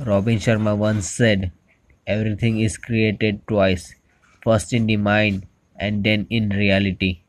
Robin Sharma once said, Everything is created twice, first in the mind and then in reality.